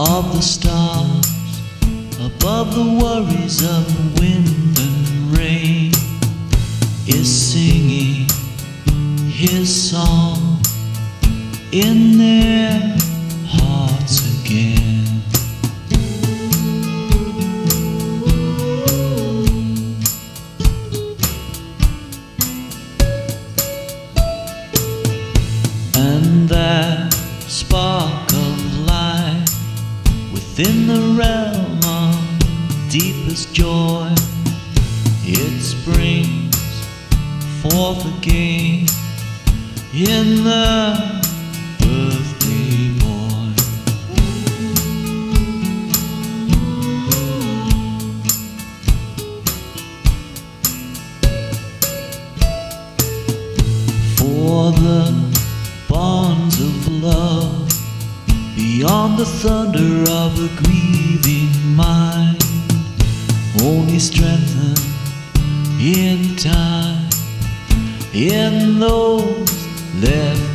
of the stars, above the worries of wind and rain, is singing his song in their hearts again. And within the realm of deepest joy, it springs forth again in the beyond the thunder of a grieving mind. Only strengthen in time in those left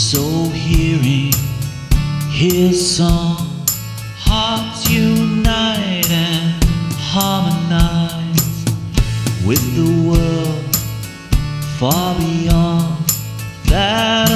So hearing his song, hearts unite and harmonize with the world far beyond that.